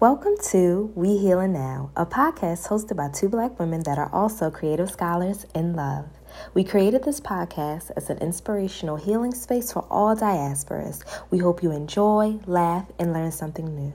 Welcome to We Healing Now, a podcast hosted by two black women that are also creative scholars in love. We created this podcast as an inspirational healing space for all diasporas. We hope you enjoy, laugh, and learn something new.